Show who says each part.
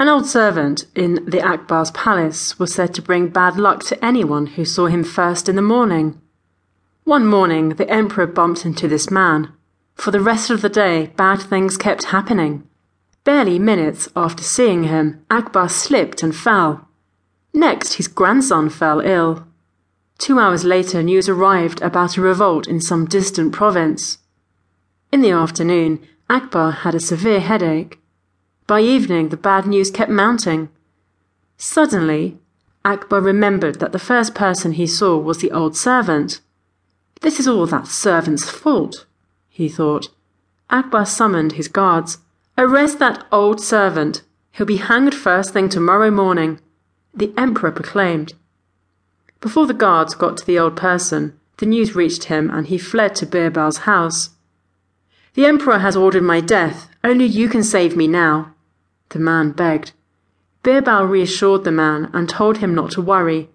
Speaker 1: An old servant in the Akbar's palace was said to bring bad luck to anyone who saw him first in the morning. One morning, the emperor bumped into this man. For the rest of the day, bad things kept happening. Barely minutes after seeing him, Akbar slipped and fell. Next, his grandson fell ill. Two hours later, news arrived about a revolt in some distant province. In the afternoon, Akbar had a severe headache. By evening, the bad news kept mounting. Suddenly, Akbar remembered that the first person he saw was the old servant. This is all that servant's fault, he thought. Akbar summoned his guards. Arrest that old servant. He'll be hanged first thing tomorrow morning, the emperor proclaimed. Before the guards got to the old person, the news reached him and he fled to Birbal's house. The emperor has ordered my death. Only you can save me now the man begged. Birbal reassured the man and told him not to worry.